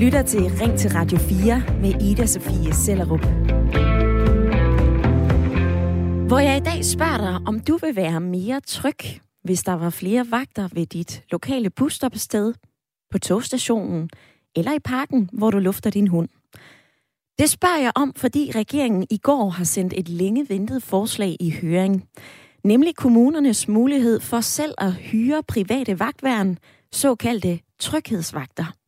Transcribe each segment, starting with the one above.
lytter til Ring til Radio 4 med Ida Sofie Sellerup. Hvor jeg i dag spørger dig, om du vil være mere tryg, hvis der var flere vagter ved dit lokale busstoppested, på togstationen eller i parken, hvor du lufter din hund. Det spørger jeg om, fordi regeringen i går har sendt et længe ventet forslag i høring. Nemlig kommunernes mulighed for selv at hyre private vagtværn, såkaldte tryghedsvagter.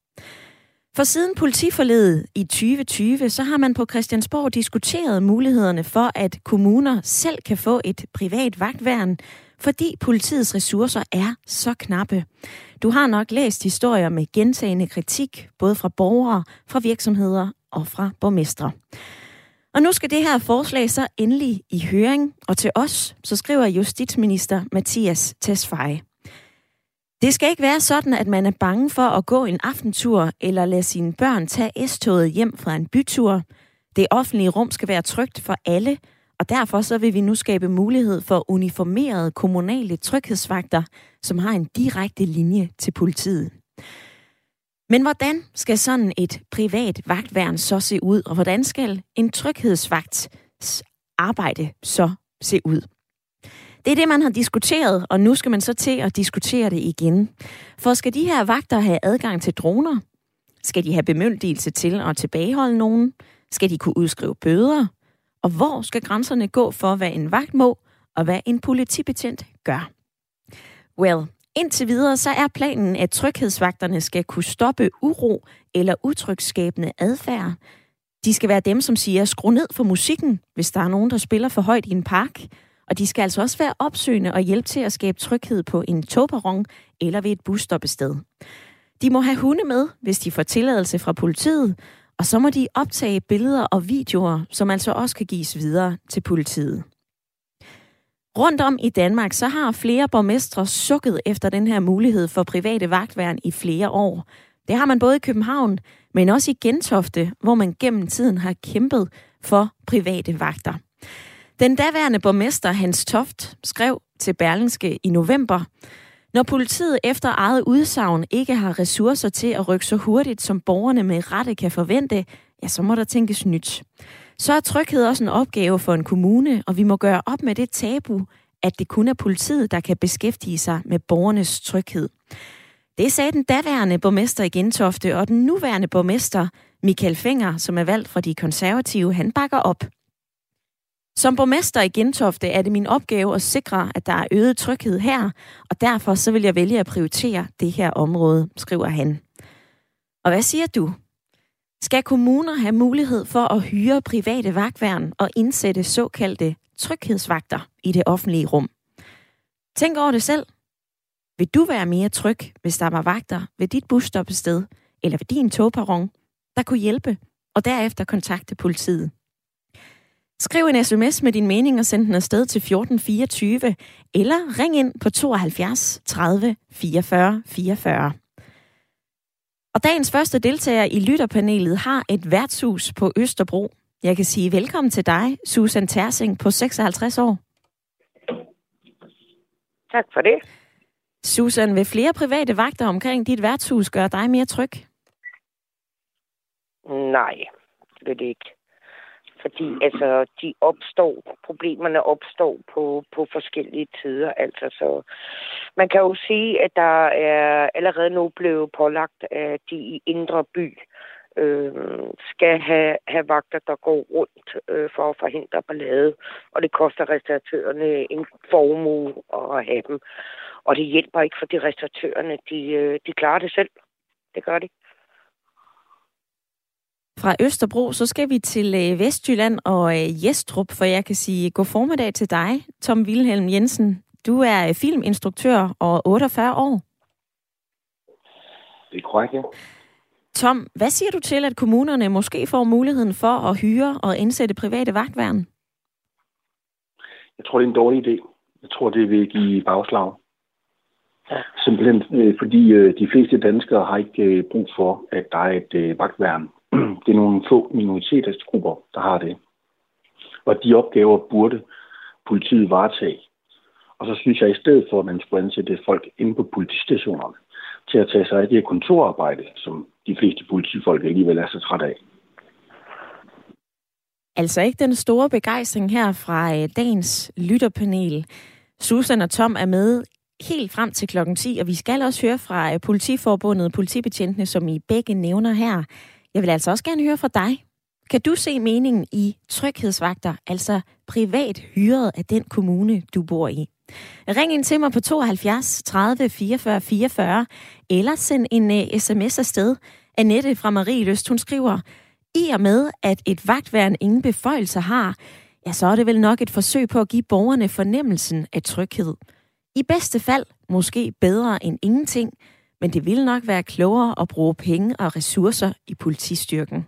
For siden politiforledet i 2020, så har man på Christiansborg diskuteret mulighederne for, at kommuner selv kan få et privat vagtværn, fordi politiets ressourcer er så knappe. Du har nok læst historier med gentagende kritik, både fra borgere, fra virksomheder og fra borgmestre. Og nu skal det her forslag så endelig i høring, og til os, så skriver justitsminister Mathias Tesfaye. Det skal ikke være sådan, at man er bange for at gå en aftentur eller lade sine børn tage S-toget hjem fra en bytur. Det offentlige rum skal være trygt for alle, og derfor så vil vi nu skabe mulighed for uniformerede kommunale tryghedsvagter, som har en direkte linje til politiet. Men hvordan skal sådan et privat vagtværn så se ud, og hvordan skal en tryghedsvagts arbejde så se ud? Det er det, man har diskuteret, og nu skal man så til at diskutere det igen. For skal de her vagter have adgang til droner? Skal de have bemyndigelse til at tilbageholde nogen? Skal de kunne udskrive bøder? Og hvor skal grænserne gå for, hvad en vagt må, og hvad en politibetjent gør? Well, indtil videre så er planen, at tryghedsvagterne skal kunne stoppe uro eller utrygskabende adfærd. De skal være dem, som siger, skru ned for musikken, hvis der er nogen, der spiller for højt i en park. Og de skal altså også være opsøgende og hjælpe til at skabe tryghed på en togperron eller ved et busstoppested. De må have hunde med, hvis de får tilladelse fra politiet, og så må de optage billeder og videoer, som altså også kan gives videre til politiet. Rundt om i Danmark, så har flere borgmestre sukket efter den her mulighed for private vagtværn i flere år. Det har man både i København, men også i Gentofte, hvor man gennem tiden har kæmpet for private vagter. Den daværende borgmester Hans Toft skrev til Berlingske i november, når politiet efter eget udsagn ikke har ressourcer til at rykke så hurtigt, som borgerne med rette kan forvente, ja, så må der tænkes nyt. Så er tryghed også en opgave for en kommune, og vi må gøre op med det tabu, at det kun er politiet, der kan beskæftige sig med borgernes tryghed. Det sagde den daværende borgmester i Gentofte, og den nuværende borgmester, Michael Fenger, som er valgt fra de konservative, han bakker op. Som borgmester i Gentofte er det min opgave at sikre, at der er øget tryghed her, og derfor så vil jeg vælge at prioritere det her område, skriver han. Og hvad siger du? Skal kommuner have mulighed for at hyre private vagtværn og indsætte såkaldte tryghedsvagter i det offentlige rum? Tænk over det selv. Vil du være mere tryg, hvis der var vagter ved dit busstoppested eller ved din togperron, der kunne hjælpe og derefter kontakte politiet? Skriv en sms med din mening og send den afsted til 1424, eller ring ind på 72 30 44 44. Og dagens første deltager i lytterpanelet har et værtshus på Østerbro. Jeg kan sige velkommen til dig, Susan Tersing på 56 år. Tak for det. Susan, vil flere private vagter omkring dit værtshus gøre dig mere tryg? Nej, det vil det ikke. Fordi altså, de opstår, problemerne opstår på, på forskellige tider. Altså, så man kan jo sige, at der er allerede nu blevet pålagt, at de i indre by øh, skal have, have vagter, der går rundt øh, for at forhindre ballade. Og det koster restauratørerne en formue at have dem. Og det hjælper ikke for de restauratørerne. De, øh, de klarer det selv. Det gør de. Fra Østerbro, så skal vi til øh, Vestjylland og øh, Jestrup, for jeg kan sige god formiddag til dig, Tom Wilhelm Jensen. Du er øh, filminstruktør og 48 år. Det er korrekt, ja. Tom, hvad siger du til, at kommunerne måske får muligheden for at hyre og indsætte private vagtværn? Jeg tror, det er en dårlig idé. Jeg tror, det vil give bagslag. Ja. Simpelthen fordi de fleste danskere har ikke brug for, at der er et vagtværn det er nogle få minoritetsgrupper, der har det. Og de opgaver burde politiet varetage. Og så synes jeg, at i stedet for, at man skulle ansætte folk inde på politistationerne, til at tage sig af det her kontorarbejde, som de fleste politifolk alligevel er så trætte af. Altså ikke den store begejstring her fra øh, dagens lytterpanel. Susan og Tom er med helt frem til klokken 10, og vi skal også høre fra øh, politiforbundet, politibetjentene, som I begge nævner her. Jeg vil altså også gerne høre fra dig. Kan du se meningen i tryghedsvagter, altså privat hyret af den kommune, du bor i? Ring ind til mig på 72 30 44 44, eller send en øh, uh, sms afsted. Annette fra Marie Løst, hun skriver, i og med, at et vagtværn ingen beføjelser har, ja, så er det vel nok et forsøg på at give borgerne fornemmelsen af tryghed. I bedste fald måske bedre end ingenting, men det vil nok være klogere at bruge penge og ressourcer i politistyrken.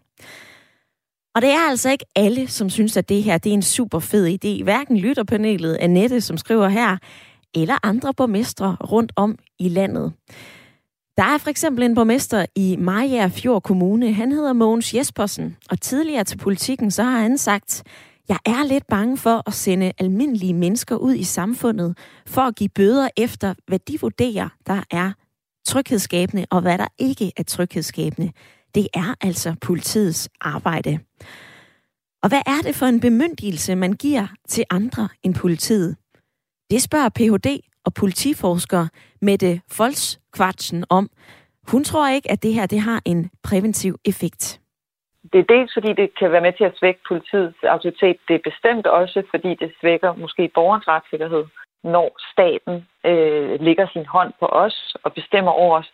Og det er altså ikke alle, som synes, at det her det er en super fed idé. Hverken lytterpanelet Annette, som skriver her, eller andre borgmestre rundt om i landet. Der er for eksempel en borgmester i Maja Fjord Kommune. Han hedder Mogens Jespersen, og tidligere til politikken så har han sagt, jeg er lidt bange for at sende almindelige mennesker ud i samfundet for at give bøder efter, hvad de vurderer, der er tryghedsskabende, og hvad der ikke er tryghedsskabende. Det er altså politiets arbejde. Og hvad er det for en bemyndigelse, man giver til andre end politiet? Det spørger Ph.D. og politiforsker Mette Folskvartsen om. Hun tror ikke, at det her det har en præventiv effekt. Det er dels, fordi det kan være med til at svække politiets autoritet. Det er bestemt også, fordi det svækker måske borgerens retssikkerhed, når staten øh, lægger sin hånd på os og bestemmer over os,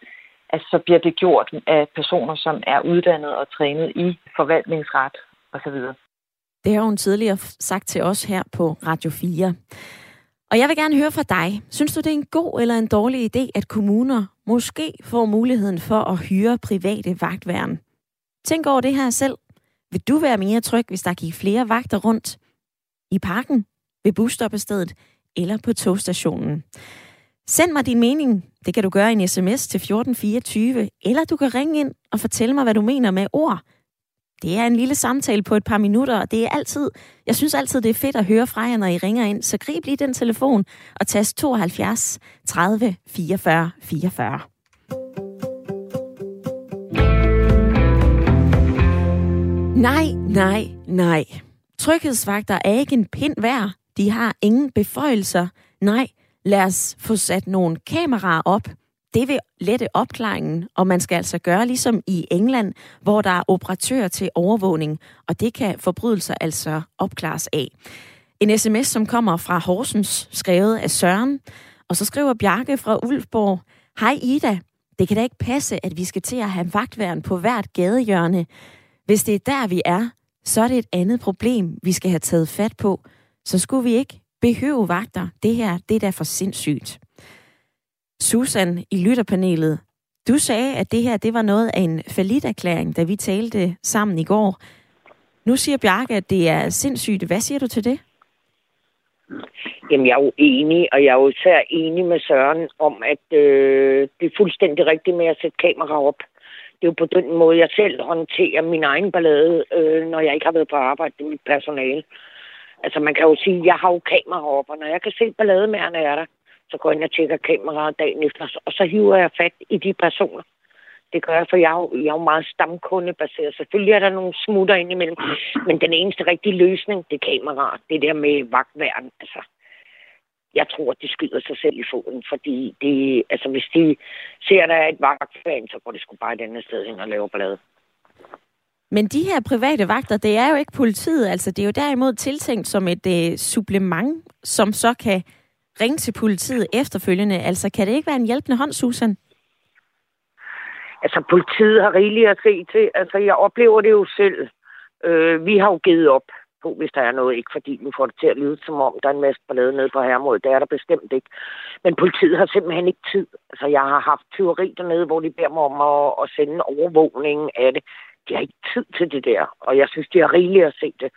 at så bliver det gjort af personer, som er uddannet og trænet i forvaltningsret osv. Det har hun tidligere sagt til os her på Radio 4. Og jeg vil gerne høre fra dig. Synes du, det er en god eller en dårlig idé, at kommuner måske får muligheden for at hyre private vagtværn? Tænk over det her selv. Vil du være mere tryg, hvis der gik flere vagter rundt i parken, ved busstoppestedet eller på togstationen? Send mig din mening. Det kan du gøre i en sms til 1424, eller du kan ringe ind og fortælle mig, hvad du mener med ord. Det er en lille samtale på et par minutter, og det er altid, jeg synes altid, det er fedt at høre fra jer, når I ringer ind. Så grib lige den telefon og tast 72 30 44 44. Nej, nej, nej. Tryghedsvagter er ikke en pind værd. De har ingen beføjelser. Nej, lad os få sat nogle kameraer op. Det vil lette opklaringen, og man skal altså gøre ligesom i England, hvor der er operatører til overvågning, og det kan forbrydelser altså opklares af. En sms, som kommer fra Horsens, skrevet af Søren, og så skriver Bjarke fra Ulfborg, Hej Ida, det kan da ikke passe, at vi skal til at have vagtværn på hvert gadehjørne. Hvis det er der, vi er, så er det et andet problem, vi skal have taget fat på. Så skulle vi ikke behøve vagter. Det her, det er da for sindssygt. Susan i lytterpanelet, du sagde, at det her det var noget af en erklæring, da vi talte sammen i går. Nu siger Bjarke, at det er sindssygt. Hvad siger du til det? Jamen, jeg er jo enig, og jeg er jo især enig med Søren om, at øh, det er fuldstændig rigtigt med at sætte kamera op det er jo på den måde, jeg selv håndterer min egen ballade, øh, når jeg ikke har været på arbejde med mit personale. Altså man kan jo sige, at jeg har jo kamera op, og når jeg kan se ballademærerne er der, så går jeg ind og tjekker kameraet dagen efter, og så hiver jeg fat i de personer. Det gør jeg, for jeg er jo, jeg er jo meget stamkundebaseret. Selvfølgelig er der nogle smutter indimellem, men den eneste rigtige løsning, det er kameraet. Det der med vagtværen, Altså, jeg tror, de skyder sig selv i foden, fordi det, altså, hvis de ser, at der er et vagtfan, så går det sgu bare et andet sted hen og laver ballade. Men de her private vagter, det er jo ikke politiet, altså det er jo derimod tiltænkt som et øh, supplement, som så kan ringe til politiet efterfølgende. Altså kan det ikke være en hjælpende hånd, Susan? Altså politiet har rigeligt at se til. Altså jeg oplever det jo selv. Øh, vi har jo givet op på, hvis der er noget. Ikke fordi nu får det til at lyde, som om der er en masse ballade nede på Hermod. Det er der bestemt ikke. Men politiet har simpelthen ikke tid. Altså, jeg har haft tyveri dernede, hvor de beder mig om at, at sende overvågningen af det. De har ikke tid til det der, og jeg synes, de har rigeligt at se det.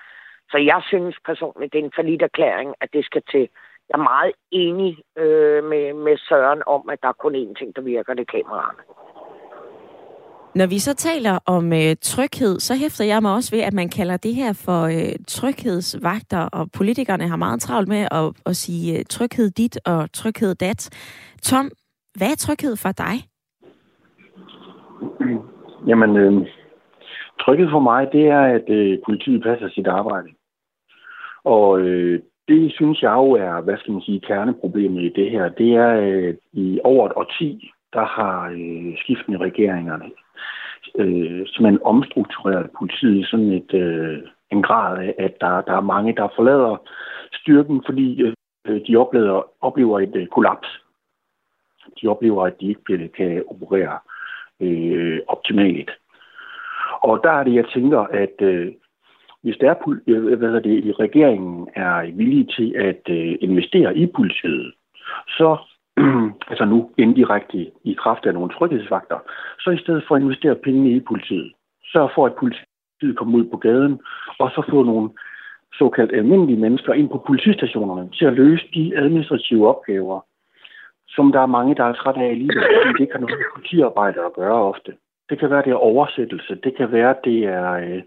Så jeg synes personligt, det er en forlidt erklæring, at det skal til. Jeg er meget enig øh, med, med Søren om, at der er kun én ting, der virker, det er kameraerne. Når vi så taler om øh, tryghed, så hæfter jeg mig også ved, at man kalder det her for øh, tryghedsvagter, og politikerne har meget travlt med at, at sige øh, tryghed dit og tryghed dat. Tom, hvad er tryghed for dig? Jamen, øh, trykket for mig, det er, at øh, politiet passer sit arbejde. Og øh, det synes jeg jo er, hvad skal man sige, kerneproblemet i det her. Det er, at øh, i over et årti, der har øh, skiftende regeringerne øh, simpelthen omstruktureret politiet i sådan et, øh, en grad af, at der, der er mange, der forlader styrken, fordi øh, de oplever, oplever et øh, kollaps. De oplever, at de ikke kan operere øh, optimalt. Og der er det, jeg tænker, at øh, hvis der er, øh, øh, hvad hvad det, regeringen er villige til at øh, investere i politiet, så altså nu indirekte i kraft af nogle tryghedsvagter, så i stedet for at investere penge i politiet, sørg for, at politiet kommer ud på gaden, og så få nogle såkaldt almindelige mennesker ind på politistationerne til at løse de administrative opgaver, som der er mange, der er træt af alligevel, fordi det ikke nogle noget at gøre ofte. Det kan være, det er oversættelse. Det kan være, det er øh,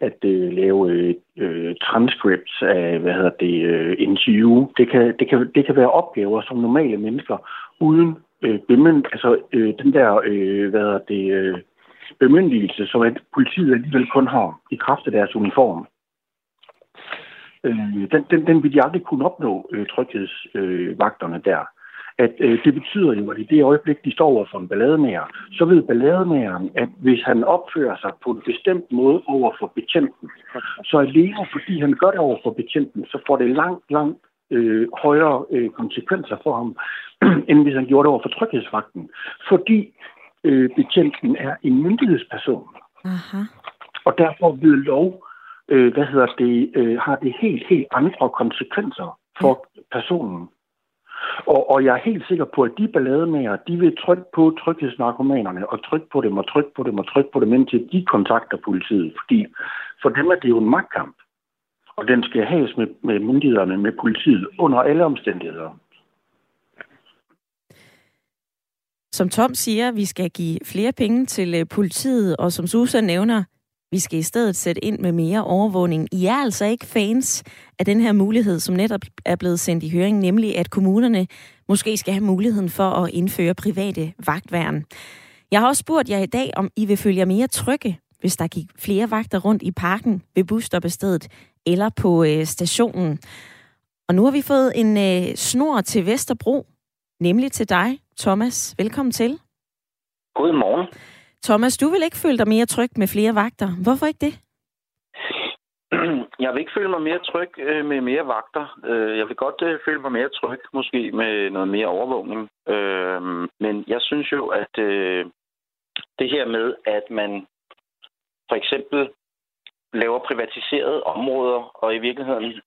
at øh, lave øh, øh, transcripts af, hvad hedder det, øh, interview. Det kan, det, kan, det kan være opgaver, som normale mennesker uden øh, bemynd, altså øh, den der, øh, hvad hedder det, øh, bemyndigelse, som at politiet alligevel kun har i kraft af deres uniform. Øh, den, den, den vil de aldrig kunne opnå, øh, tryghedsvagterne øh, der at øh, det betyder jo, at i det øjeblik, de står over for en ballademager, så ved ballademageren, at hvis han opfører sig på en bestemt måde over for betjenten, så alene fordi han gør det over for betjenten, så får det langt, langt øh, højere øh, konsekvenser for ham, end hvis han gjorde det over for tryghedsvagten. Fordi øh, betjenten er en myndighedsperson. Aha. Og derfor ved lov, øh, hvad hedder det, øh, har det helt, helt andre konsekvenser for personen. Og, og jeg er helt sikker på, at de ballademager, de vil trykke på tryghedsnarkomanerne, og trykke på dem, og trykke på dem, og trykke på dem, indtil de kontakter politiet. Fordi for dem er det jo en magtkamp. Og den skal haves med, med myndighederne, med politiet, under alle omstændigheder. Som Tom siger, vi skal give flere penge til øh, politiet, og som Susan nævner, vi skal i stedet sætte ind med mere overvågning. I er altså ikke fans af den her mulighed, som netop er blevet sendt i høring, nemlig at kommunerne måske skal have muligheden for at indføre private vagtværn. Jeg har også spurgt jer i dag, om I vil følge mere trygge, hvis der gik flere vagter rundt i parken ved busstoppestedet eller på øh, stationen. Og nu har vi fået en øh, snor til Vesterbro, nemlig til dig, Thomas. Velkommen til. Godmorgen. Thomas, du vil ikke føle dig mere tryg med flere vagter. Hvorfor ikke det? Jeg vil ikke føle mig mere tryg øh, med mere vagter. Øh, jeg vil godt øh, føle mig mere tryg, måske med noget mere overvågning. Men jeg synes jo, at det her med, at man for eksempel laver privatiserede områder, og i virkeligheden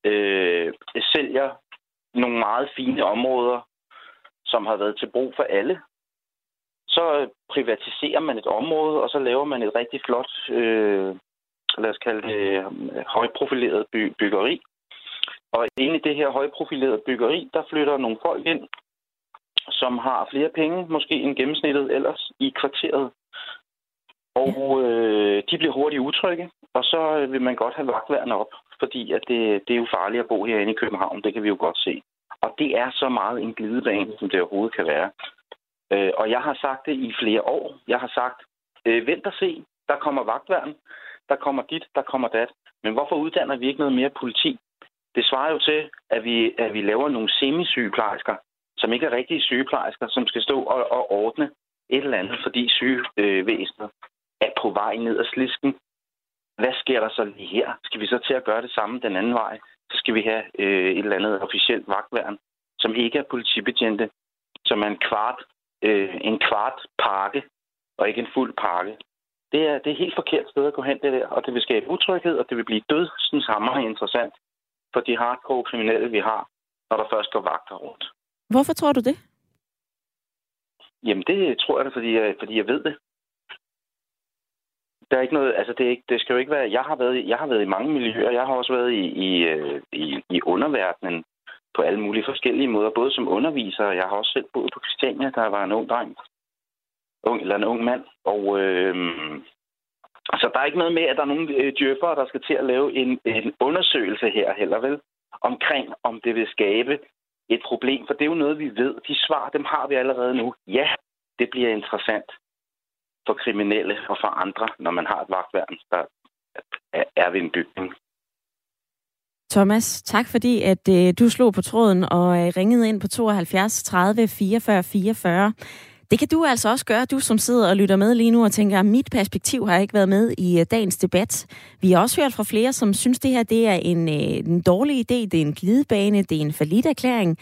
sælger nogle meget fine områder, som har været til brug for alle, så privatiserer man et område, og så laver man et rigtig flot, øh, lad os kalde det, øh, højprofileret by- byggeri. Og inde i det her højprofilerede byggeri, der flytter nogle folk ind, som har flere penge, måske end gennemsnittet ellers, i kvarteret. Og øh, de bliver hurtigt utrygge, og så vil man godt have vagtværende op, fordi at det, det er jo farligt at bo herinde i København, det kan vi jo godt se. Og det er så meget en glidebane, som det overhovedet kan være. Øh, og jeg har sagt det i flere år. Jeg har sagt, øh, vent og se, der kommer vagtværn, der kommer dit, der kommer dat. Men hvorfor uddanner vi ikke noget mere politi? Det svarer jo til, at vi, at vi laver nogle semisygeplejersker, som ikke er rigtige sygeplejersker, som skal stå og, og ordne et eller andet, fordi sygevæsenet er på vej ned ad slisken. Hvad sker der så lige her? Skal vi så til at gøre det samme den anden vej? Så skal vi have øh, et eller andet officielt vagtværn, som ikke er politibetjente, som er en kvart øh, en kvart pakke, og ikke en fuld pakke. Det er, det er helt forkert sted at gå hen, det der, og det vil skabe utryghed, og det vil blive dødsens hammer interessant for de hardcore kriminelle, vi har, når der først går vagter rundt. Hvorfor tror du det? Jamen, det tror jeg da, fordi jeg, fordi jeg ved det. Der er ikke noget, altså det, er ikke, det skal jo ikke være, jeg har været, jeg har været i mange miljøer, jeg har også været i, i, øh, i, i underverdenen, på alle mulige forskellige måder, både som underviser, jeg har også selv boet på Christiania, der var en ung dreng, ung, eller en ung mand, og øh, så der er ikke noget med, at der er nogle øh, djøffere, der skal til at lave en, en undersøgelse her heller vel, omkring om det vil skabe et problem, for det er jo noget, vi ved. De svar, dem har vi allerede nu. Ja, det bliver interessant. for kriminelle og for andre, når man har et vagtværn, der er ved en bygning. Thomas, tak fordi at øh, du slog på tråden og øh, ringede ind på 72 30 44 44. Det kan du altså også gøre, du som sidder og lytter med lige nu og tænker, at mit perspektiv har ikke været med i øh, dagens debat. Vi har også hørt fra flere, som synes, det her det er en, øh, en dårlig idé, det er en glidebane, det er en falit erklæring.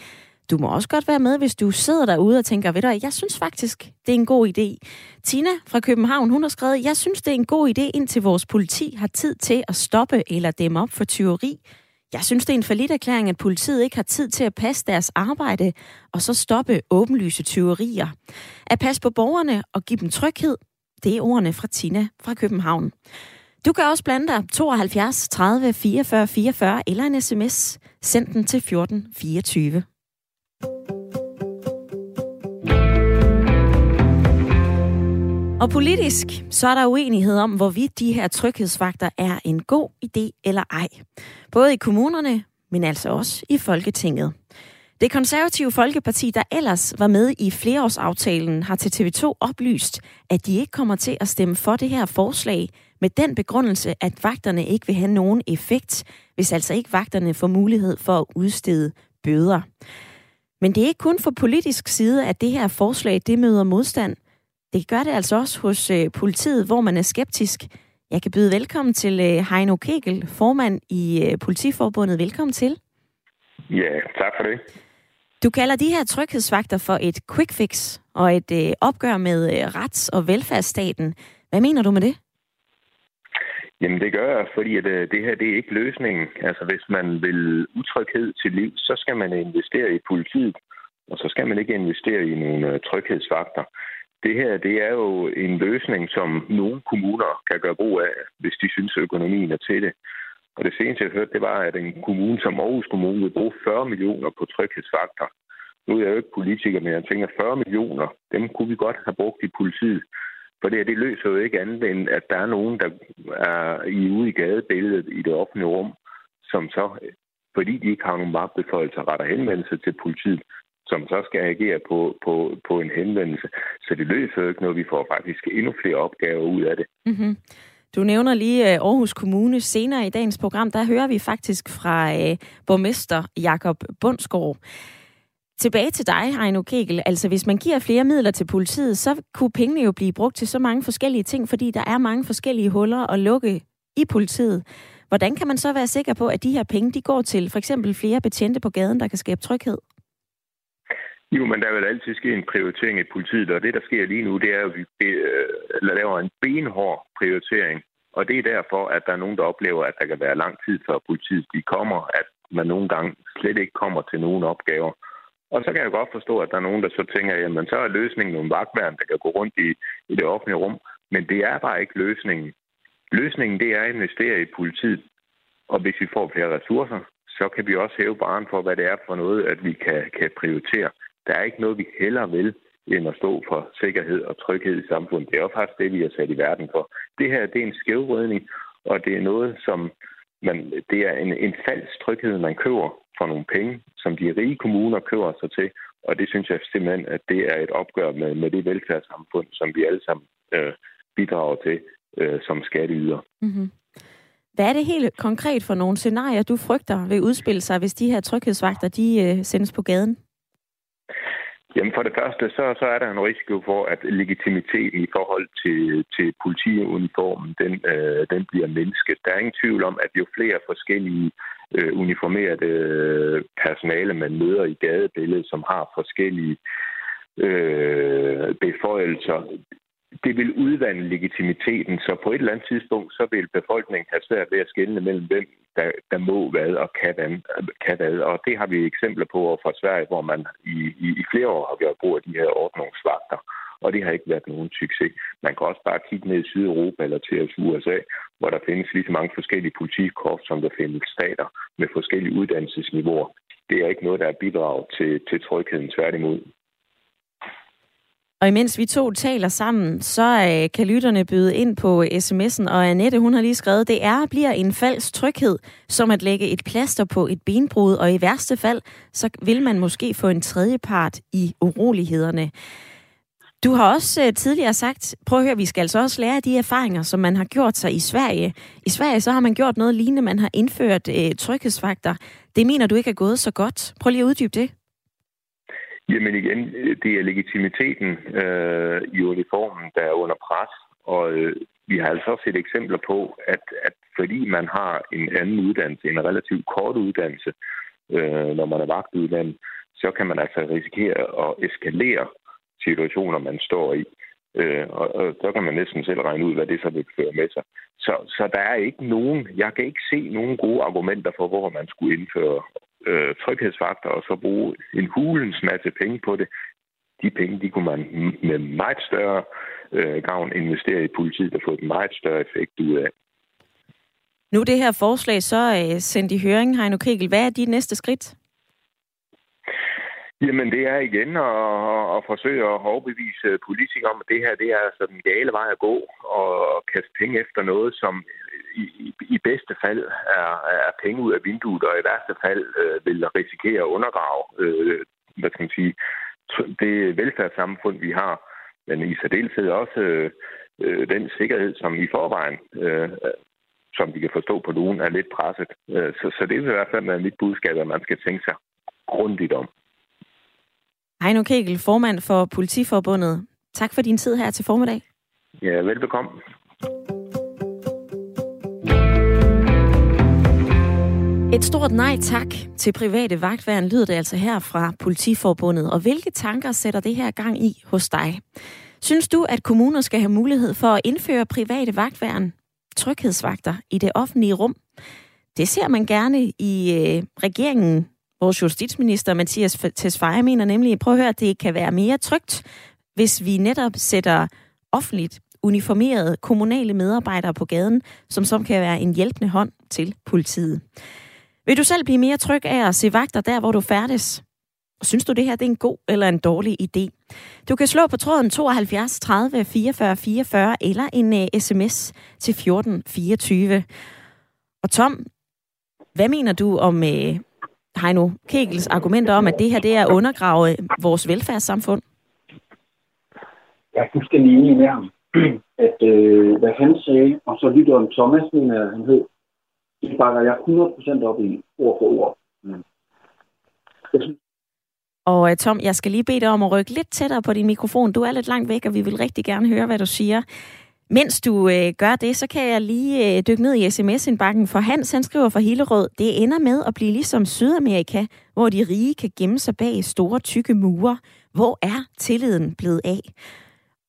Du må også godt være med, hvis du sidder derude og tænker, ved du, jeg synes faktisk, det er en god idé. Tina fra København, hun har skrevet, jeg synes, det er en god idé, indtil vores politi har tid til at stoppe eller dæmme op for tyveri. Jeg synes, det er en forlidt erklæring, at politiet ikke har tid til at passe deres arbejde og så stoppe åbenlyse tyverier. At passe på borgerne og give dem tryghed, det er ordene fra Tina fra København. Du kan også blande dig 72 30 44 44 eller en sms. Send den til 14 Og politisk, så er der uenighed om, hvorvidt de her tryghedsvagter er en god idé eller ej. Både i kommunerne, men altså også i Folketinget. Det konservative Folkeparti, der ellers var med i flereårsaftalen, har til TV2 oplyst, at de ikke kommer til at stemme for det her forslag med den begrundelse, at vagterne ikke vil have nogen effekt, hvis altså ikke vagterne får mulighed for at udstede bøder. Men det er ikke kun fra politisk side, at det her forslag det møder modstand – det gør det altså også hos øh, politiet, hvor man er skeptisk. Jeg kan byde velkommen til øh, Heino Kegel, formand i øh, Politiforbundet. Velkommen til. Ja, tak for det. Du kalder de her tryghedsvagter for et quick fix og et øh, opgør med øh, rets- og velfærdsstaten. Hvad mener du med det? Jamen det gør jeg, fordi at, øh, det her det er ikke løsningen. Altså hvis man vil utryghed til liv, så skal man investere i politiet, og så skal man ikke investere i nogle øh, tryghedsvagter. Det her, det er jo en løsning, som nogle kommuner kan gøre brug af, hvis de synes, at økonomien er til det. Og det seneste, jeg hørte, det var, at en kommune som Aarhus Kommune vil bruge 40 millioner på tryghedsfaktor. Nu er jeg jo ikke politiker, men jeg tænker, 40 millioner, dem kunne vi godt have brugt i politiet. For det her, det løser jo ikke andet end, at der er nogen, der er i ude i gadebilledet i det offentlige rum, som så, fordi de ikke har nogen magtbeføjelser, retter henvendelse til politiet, som så skal agere på, på, på en henvendelse. Så det løser jo ikke noget. Vi får faktisk endnu flere opgaver ud af det. Mm-hmm. Du nævner lige øh, Aarhus Kommune. Senere i dagens program, der hører vi faktisk fra øh, borgmester Jakob Bundsgaard. Tilbage til dig, Heino Kegel. Altså, hvis man giver flere midler til politiet, så kunne pengene jo blive brugt til så mange forskellige ting, fordi der er mange forskellige huller at lukke i politiet. Hvordan kan man så være sikker på, at de her penge, de går til for eksempel flere betjente på gaden, der kan skabe tryghed? Jo, men der vil altid ske en prioritering i politiet, og det, der sker lige nu, det er, at vi øh, laver en benhård prioritering. Og det er derfor, at der er nogen, der oplever, at der kan være lang tid før politiet de kommer, at man nogle gange slet ikke kommer til nogen opgaver. Og så kan jeg godt forstå, at der er nogen, der så tænker, jamen så er løsningen nogle vagtværn, der kan gå rundt i, i det offentlige rum. Men det er bare ikke løsningen. Løsningen, det er at investere i politiet. Og hvis vi får flere ressourcer, så kan vi også hæve barn for, hvad det er for noget, at vi kan, kan prioritere. Der er ikke noget, vi heller vil, end at stå for sikkerhed og tryghed i samfundet. Det er jo faktisk det, vi er sat i verden for. Det her, det er en skævrydning, og det er noget, som man, det er en, en falsk tryghed, man køber for nogle penge, som de rige kommuner køber sig til. Og det synes jeg simpelthen, at det er et opgør med, med det velfærdssamfund, som vi alle sammen øh, bidrager til øh, som skatteyder. Mm-hmm. Hvad er det helt konkret for nogle scenarier, du frygter vil udspille sig, hvis de her tryghedsvagter de øh, sendes på gaden? Jamen for det første, så, så er der en risiko for, at legitimiteten i forhold til, til politiuniformen, den, øh, den bliver mindsket. Der er ingen tvivl om, at jo flere forskellige øh, uniformerede øh, personale, man møder i gadebilledet, som har forskellige øh, beføjelser, det vil udvande legitimiteten, så på et eller andet tidspunkt, så vil befolkningen have svært ved at skelne mellem, hvem der, der må hvad og kan hvad, kan hvad. Og det har vi eksempler på fra Sverige, hvor man i, i, i flere år har gjort brug af de her ordningsvagter. Og det har ikke været nogen succes. Man kan også bare kigge ned i Sydeuropa eller til USA, hvor der findes lige så mange forskellige politikorps, som der findes stater med forskellige uddannelsesniveauer. Det er ikke noget, der er bidrag til, til trygheden tværtimod. Og imens vi to taler sammen, så øh, kan lytterne byde ind på øh, sms'en, og Annette, hun har lige skrevet, det er bliver en falsk tryghed, som at lægge et plaster på et benbrud, og i værste fald, så vil man måske få en tredje part i urolighederne. Du har også øh, tidligere sagt, prøv at høre, vi skal altså også lære af de erfaringer, som man har gjort sig i Sverige. I Sverige så har man gjort noget lignende, man har indført øh, tryghedsfaktor. Det mener du ikke er gået så godt. Prøv lige at uddybe det. Jamen igen, det er legitimiteten øh, i uniformen, der er under pres. Og øh, vi har altså også set eksempler på, at, at fordi man har en anden uddannelse, en relativt kort uddannelse, øh, når man er vagtuddannet, så kan man altså risikere at eskalere situationer, man står i. Øh, og, og så kan man næsten selv regne ud, hvad det så vil føre med sig. Så, så der er ikke nogen, jeg kan ikke se nogen gode argumenter for, hvor man skulle indføre øh, tryghedsfaktor og så bruge en hulens masse penge på det. De penge, de kunne man med meget større øh, gavn investere i politiet og få et meget større effekt ud af. Nu det her forslag så øh, sendt i høring, Heino Kegel. Hvad er de næste skridt? Jamen, det er igen at, at forsøge at overbevise politikere om, at det her det er altså den gale vej at gå og kaste penge efter noget, som i, i bedste fald er, er penge ud af vinduet, og i værste fald øh, vil risikere at undergrave øh, hvad skal man sige, det velfærdssamfund, vi har, men i særdeleshed også øh, den sikkerhed, som i forvejen, øh, som vi kan forstå på nogen, er lidt presset. Øh, så, så det er i hvert fald mit budskab, at man skal tænke sig grundigt om. Heino Kegel, formand for Politiforbundet. Tak for din tid her til formiddag. Ja, velbekomme. Et stort nej tak til private vagtværn lyder det altså her fra Politiforbundet. Og hvilke tanker sætter det her gang i hos dig? Synes du, at kommuner skal have mulighed for at indføre private vagtværn, tryghedsvagter i det offentlige rum? Det ser man gerne i øh, regeringen Vores justitsminister, Mathias Tesfaye, mener nemlig, prøv at høre, at det kan være mere trygt, hvis vi netop sætter offentligt uniformerede kommunale medarbejdere på gaden, som som kan være en hjælpende hånd til politiet. Vil du selv blive mere tryg af at se vagter der, hvor du færdes? Synes du, det her det er en god eller en dårlig idé? Du kan slå på tråden 72 30 44 44 eller en øh, uh, sms til 14 24. Og Tom, hvad mener du om øh, uh, Heino Kegels argumenter om, at det her det er at undergrave øh, vores velfærdssamfund? Jeg er fuldstændig enig med ham. At øh, hvad han sagde, og så lytteren Thomas, mener han hed, det bakker jeg 100% op i, ord for ord. Mm. Og øh, Tom, jeg skal lige bede dig om at rykke lidt tættere på din mikrofon. Du er lidt langt væk, og vi vil rigtig gerne høre, hvad du siger. Mens du øh, gør det, så kan jeg lige øh, dykke ned i sms-indbakken, for Hans han skriver for Hillerød, det ender med at blive ligesom Sydamerika, hvor de rige kan gemme sig bag store, tykke mure. Hvor er tilliden blevet af?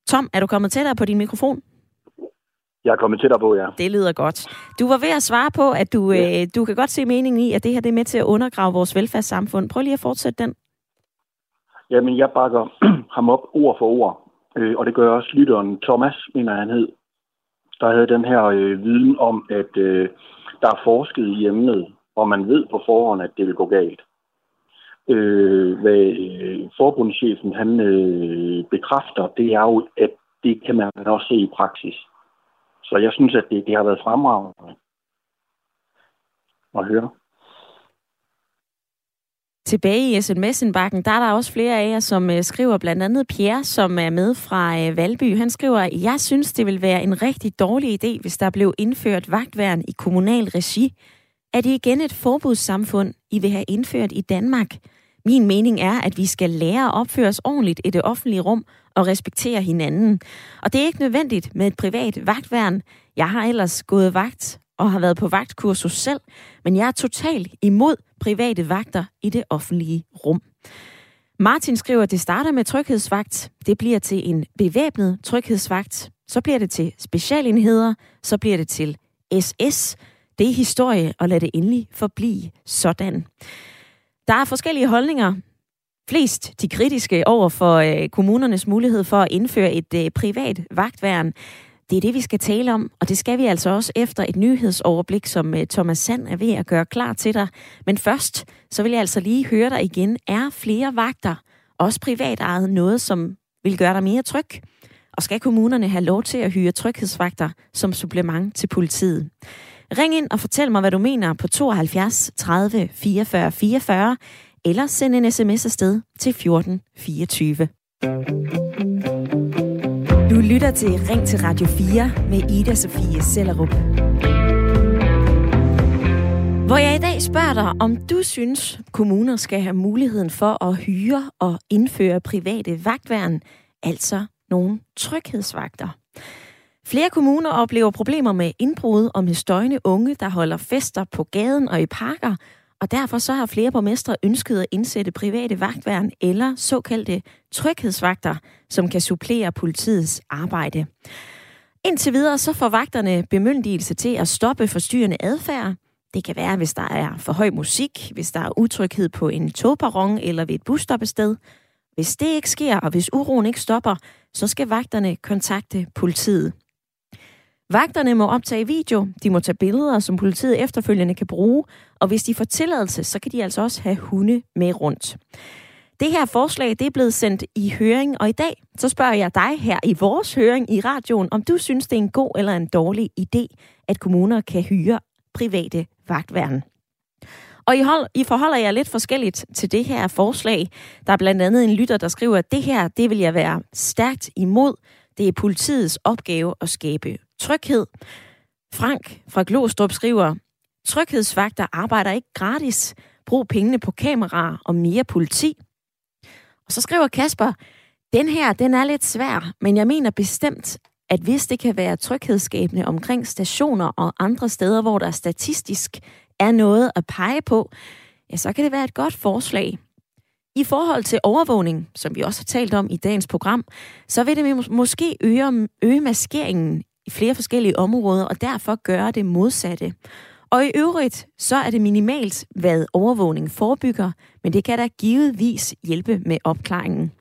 Tom, er du kommet tættere på din mikrofon? Jeg er kommet tættere på, ja. Det lyder godt. Du var ved at svare på, at du, ja. øh, du kan godt se meningen i, at det her det er med til at undergrave vores velfærdssamfund. Prøv lige at fortsætte den. Jamen, jeg bakker ham op ord for ord øh, og det gør også lytteren Thomas, mener han hed, der havde den her øh, viden om, at øh, der er forsket i emnet, og man ved på forhånd, at det vil gå galt. Øh, hvad øh, forbundschefen han øh, bekræfter, det er jo, at det kan man også se i praksis. Så jeg synes, at det, det har været fremragende at høre. Tilbage i sms-indbakken, der er der også flere af jer, som øh, skriver, blandt andet Pierre, som er med fra øh, Valby. Han skriver, jeg synes, det vil være en rigtig dårlig idé, hvis der blev indført vagtværn i kommunal regi. Er det igen et forbudssamfund, I vil have indført i Danmark? Min mening er, at vi skal lære at opføre os ordentligt i det offentlige rum og respektere hinanden. Og det er ikke nødvendigt med et privat vagtværn. Jeg har ellers gået vagt og har været på vagtkursus selv, men jeg er totalt imod private vagter i det offentlige rum. Martin skriver, at det starter med tryghedsvagt, det bliver til en bevæbnet tryghedsvagt, så bliver det til specialenheder, så bliver det til SS. Det er historie, og lad det endelig forblive sådan. Der er forskellige holdninger. Flest de kritiske over for øh, kommunernes mulighed for at indføre et øh, privat vagtværn. Det er det, vi skal tale om, og det skal vi altså også efter et nyhedsoverblik, som øh, Thomas Sand er ved at gøre klar til dig. Men først, så vil jeg altså lige høre dig igen. Er flere vagter, også privat ejet, noget, som vil gøre dig mere tryg? Og skal kommunerne have lov til at hyre tryghedsvagter som supplement til politiet? Ring ind og fortæl mig, hvad du mener på 72 30 44 44, eller send en sms afsted til 14 24. Du lytter til Ring til Radio 4 med Ida Sofie Sellerup. Hvor jeg i dag spørger dig, om du synes, kommuner skal have muligheden for at hyre og indføre private vagtværn, altså nogle tryghedsvagter. Flere kommuner oplever problemer med indbrud og med støjende unge, der holder fester på gaden og i parker, og derfor så har flere borgmestre ønsket at indsætte private vagtværn eller såkaldte tryghedsvagter, som kan supplere politiets arbejde. Indtil videre så får vagterne bemyndigelse til at stoppe forstyrrende adfærd. Det kan være, hvis der er for høj musik, hvis der er utryghed på en togperron eller ved et busstoppested. Hvis det ikke sker, og hvis uroen ikke stopper, så skal vagterne kontakte politiet. Vagterne må optage video, de må tage billeder, som politiet efterfølgende kan bruge, og hvis de får tilladelse, så kan de altså også have hunde med rundt. Det her forslag det er blevet sendt i høring, og i dag så spørger jeg dig her i vores høring i radioen, om du synes, det er en god eller en dårlig idé, at kommuner kan hyre private vagtværn. Og I, hold, I forholder jer lidt forskelligt til det her forslag. Der er blandt andet en lytter, der skriver, at det her, det vil jeg være stærkt imod. Det er politiets opgave at skabe tryghed. Frank fra Glostrup skriver, tryghedsvagter arbejder ikke gratis. Brug pengene på kameraer og mere politi. Og så skriver Kasper, den her, den er lidt svær, men jeg mener bestemt, at hvis det kan være tryghedsskabende omkring stationer og andre steder, hvor der statistisk er noget at pege på, ja, så kan det være et godt forslag. I forhold til overvågning, som vi også har talt om i dagens program, så vil det måske øge, øge maskeringen i flere forskellige områder, og derfor gøre det modsatte. Og i øvrigt, så er det minimalt, hvad overvågning forebygger, men det kan da givetvis hjælpe med opklaringen.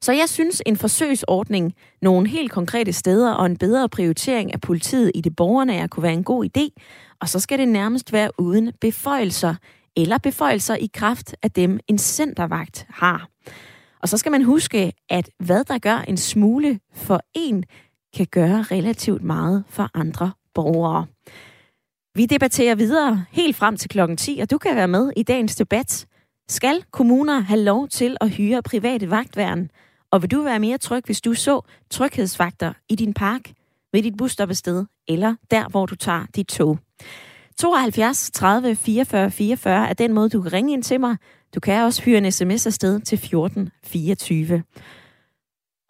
Så jeg synes, en forsøgsordning, nogle helt konkrete steder og en bedre prioritering af politiet i det borgernære kunne være en god idé, og så skal det nærmest være uden beføjelser, eller beføjelser i kraft af dem, en centervagt har. Og så skal man huske, at hvad der gør en smule for en, kan gøre relativt meget for andre borgere. Vi debatterer videre helt frem til klokken 10, og du kan være med i dagens debat. Skal kommuner have lov til at hyre private vagtværn? Og vil du være mere tryg, hvis du så tryghedsvagter i din park, ved dit busstoppested, eller der, hvor du tager dit tog? 72 30 44 44 er den måde, du kan ringe ind til mig. Du kan også hyre en sms afsted til 14 24.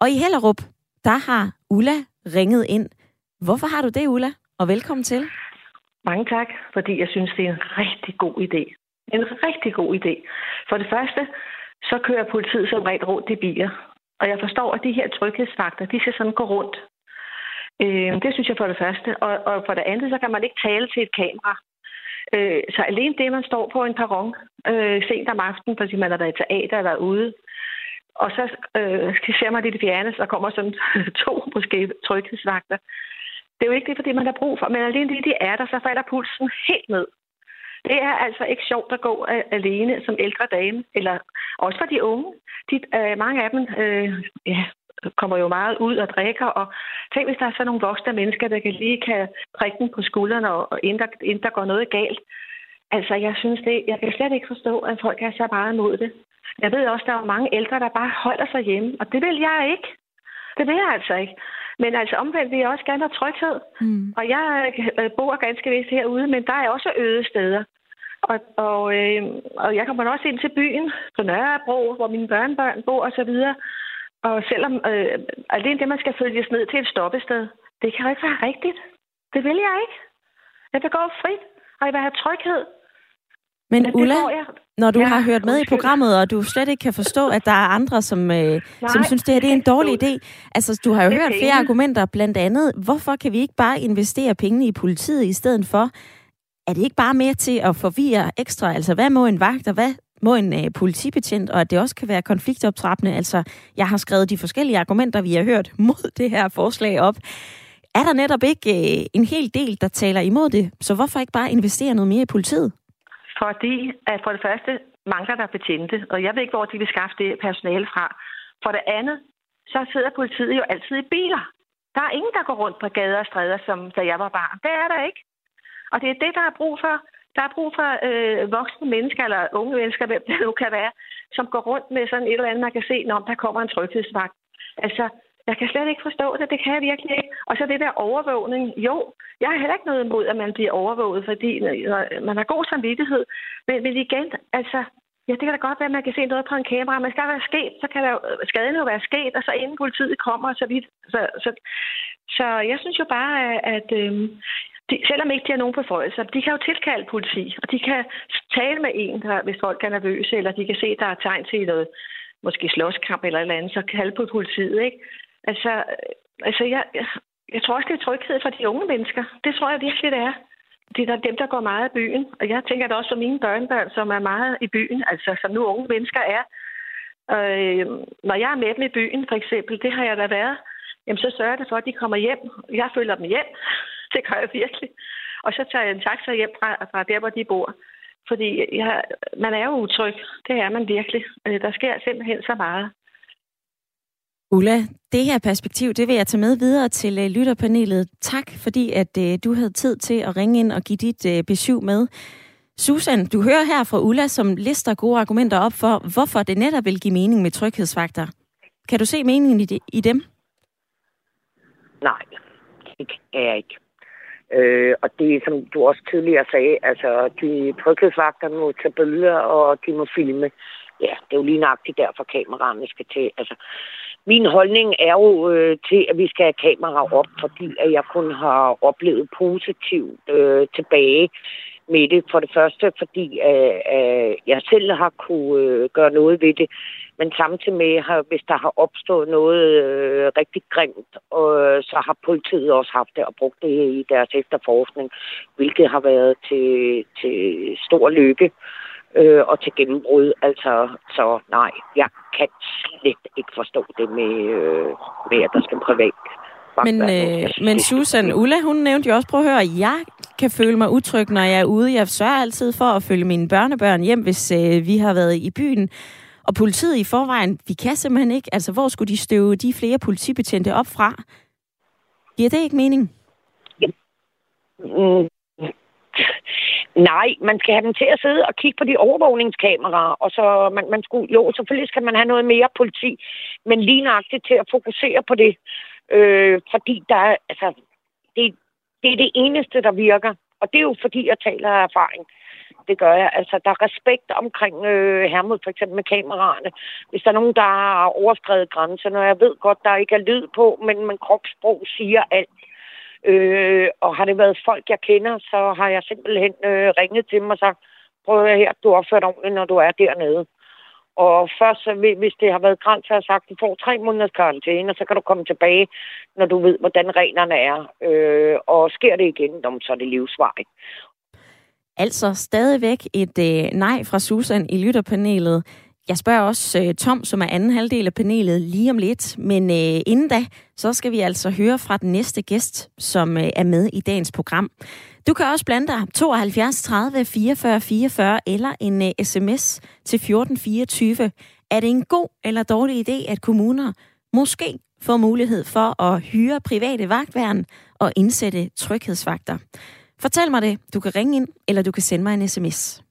Og i Hellerup, der har Ulla ringet ind. Hvorfor har du det, Ulla? Og velkommen til. Mange tak, fordi jeg synes, det er en rigtig god idé. En rigtig god idé. For det første, så kører politiet som regel rundt i biler. Og jeg forstår, at de her tryghedsfaktor, de skal sådan gå rundt. Øh, det synes jeg for det første. Og, og for det andet, så kan man ikke tale til et kamera. Øh, så alene det, man står på en perron øh, sent om aftenen, fordi man har været i teater eller ude, og så øh, ser man det i fjerne, så kommer sådan to måske tryghedsvagter. Det er jo ikke det, fordi man har brug for, men alene det, de er der, så falder pulsen helt ned. Det er altså ikke sjovt at gå alene som ældre dame, eller også for de unge. De, øh, mange af dem øh, ja, kommer jo meget ud og drikker, og tænk, hvis der er så nogle voksne mennesker, der kan lige kan prikke den på skuldrene, og inden der, inden der går noget galt. Altså, jeg synes det, jeg kan slet ikke forstå, at folk er så meget imod det. Jeg ved også, der er mange ældre, der bare holder sig hjemme, og det vil jeg ikke. Det vil jeg altså ikke. Men altså omvendt vil jeg også gerne have tryghed. Mm. Og jeg øh, bor ganske vist herude, men der er også øde steder. Og, og, øh, og jeg kommer også ind til byen på Nørrebro, hvor mine børnebørn bor og så videre. Og selvom øh, alene det, man skal følges ned til et stoppested, det kan jo ikke være rigtigt. Det vil jeg ikke. Jeg vil gå frit, og jeg vil have tryghed. Men ja, Ulla, når du ja, har hørt med undskyld. i programmet, og du slet ikke kan forstå, at der er andre, som, øh, som synes, det her det er en dårlig idé. Altså, du har jo hørt flere argumenter, blandt andet, hvorfor kan vi ikke bare investere pengene i politiet i stedet for? Er det ikke bare mere til at forvirre ekstra? Altså, hvad må en vagt, og hvad må en øh, politibetjent, og at det også kan være konfliktoptrappende? Altså, jeg har skrevet de forskellige argumenter, vi har hørt mod det her forslag op. Er der netop ikke øh, en hel del, der taler imod det? Så hvorfor ikke bare investere noget mere i politiet? Fordi at for det første mangler der betjente, og jeg ved ikke, hvor de vil skaffe det personale fra. For det andet, så sidder politiet jo altid i biler. Der er ingen, der går rundt på gader og stræder, som da jeg var barn. Det er der ikke. Og det er det, der er brug for. Der er brug for øh, voksne mennesker, eller unge mennesker, hvem det nu kan være, som går rundt med sådan et eller andet, man kan se, når der kommer en tryghedsvagt. Altså, jeg kan slet ikke forstå det. Det kan jeg virkelig ikke. Og så det der overvågning. Jo, jeg har heller ikke noget imod, at man bliver overvåget, fordi man har god samvittighed. Men, men igen, altså, Ja, det kan da godt være, at man kan se noget på en kamera, men skal der være sket, så kan der, skaden jo være sket, og så inden politiet kommer, så vidt. Så, så, så jeg synes jo bare, at øh, de, selvom ikke de har nogen beføjelser, de kan jo tilkalde politi, og de kan tale med en, der, hvis folk er nervøse, eller de kan se, at der er tegn til noget, måske slåskamp eller et eller andet, så kalde på politiet, ikke? Altså, øh, altså jeg, jeg, tror også, det er tryghed for de unge mennesker. Det tror jeg virkelig, det er det er dem, der går meget i byen. Og jeg tænker det også for mine børnebørn, som er meget i byen, altså som nu unge mennesker er. Øh, når jeg er med dem i byen, for eksempel, det har jeg da været, jamen så sørger jeg for, at de kommer hjem. Jeg følger dem hjem. Det gør jeg virkelig. Og så tager jeg en taxa hjem fra, fra der, hvor de bor. Fordi jeg, man er jo utryg. Det er man virkelig. Øh, der sker simpelthen så meget. Ulla, det her perspektiv, det vil jeg tage med videre til uh, lytterpanelet. Tak, fordi at uh, du havde tid til at ringe ind og give dit uh, besøg med. Susan, du hører her fra Ulla, som lister gode argumenter op for, hvorfor det netop vil give mening med tryghedsvagter. Kan du se meningen i, de, i dem? Nej, det kan jeg ikke. Øh, og det, som du også tidligere sagde, altså de tryghedsvagter må tage billeder, og de må filme. Ja, det er jo lige nøjagtigt derfor kameraerne skal til. Altså, min holdning er jo øh, til, at vi skal have kameraer op, fordi at jeg kun har oplevet positivt øh, tilbage med det. For det første, fordi øh, øh, jeg selv har kunne øh, gøre noget ved det, men samtidig med, har, hvis der har opstået noget øh, rigtig grimt, øh, så har politiet også haft det og brugt det i deres efterforskning, hvilket har været til, til stor lykke øh, og til gennembrud. Altså, så nej, jeg kan slet ikke forstå det med, øh, med at der skal privat men, øh, men Susan, Ulla, hun nævnte jo også, prøv at høre, jeg kan føle mig utryg, når jeg er ude. Jeg sørger altid for at følge mine børnebørn hjem, hvis øh, vi har været i byen. Og politiet i forvejen, vi kan simpelthen ikke, altså hvor skulle de støve de flere politibetjente op fra? Giver det ikke mening? Ja. Mm. Nej, man skal have dem til at sidde og kigge på de overvågningskameraer, og så man, man skulle, jo, selvfølgelig skal man have noget mere politi, men lige nøjagtigt til at fokusere på det, øh, fordi der er, altså, det, det er det eneste, der virker, og det er jo fordi, jeg taler af erfaring. Det gør jeg. Altså, der er respekt omkring øh, Hermod, for eksempel med kameraerne. Hvis der er nogen, der har overskrevet grænserne, og jeg ved godt, der ikke er lyd på, men, man kropssprog siger alt. Øh, og har det været folk, jeg kender, så har jeg simpelthen øh, ringet til dem og sagt, prøv at her, du opfører dig ordentligt, når du er dernede. Og først, så, hvis det har været grænt, så har jeg sagt, du får tre måneders karantæne, og så kan du komme tilbage, når du ved, hvordan reglerne er. Øh, og sker det igen, så er det livsvarigt. Altså stadigvæk et øh, nej fra Susan i lytterpanelet. Jeg spørger også øh, Tom, som er anden halvdel af panelet, lige om lidt. Men øh, inden da, så skal vi altså høre fra den næste gæst, som øh, er med i dagens program. Du kan også blande dig 72 30 44 44 eller en øh, sms til 1424. Er det en god eller dårlig idé, at kommuner måske får mulighed for at hyre private vagtværn og indsætte tryghedsvagter? Fortæl mig det. Du kan ringe ind, eller du kan sende mig en sms.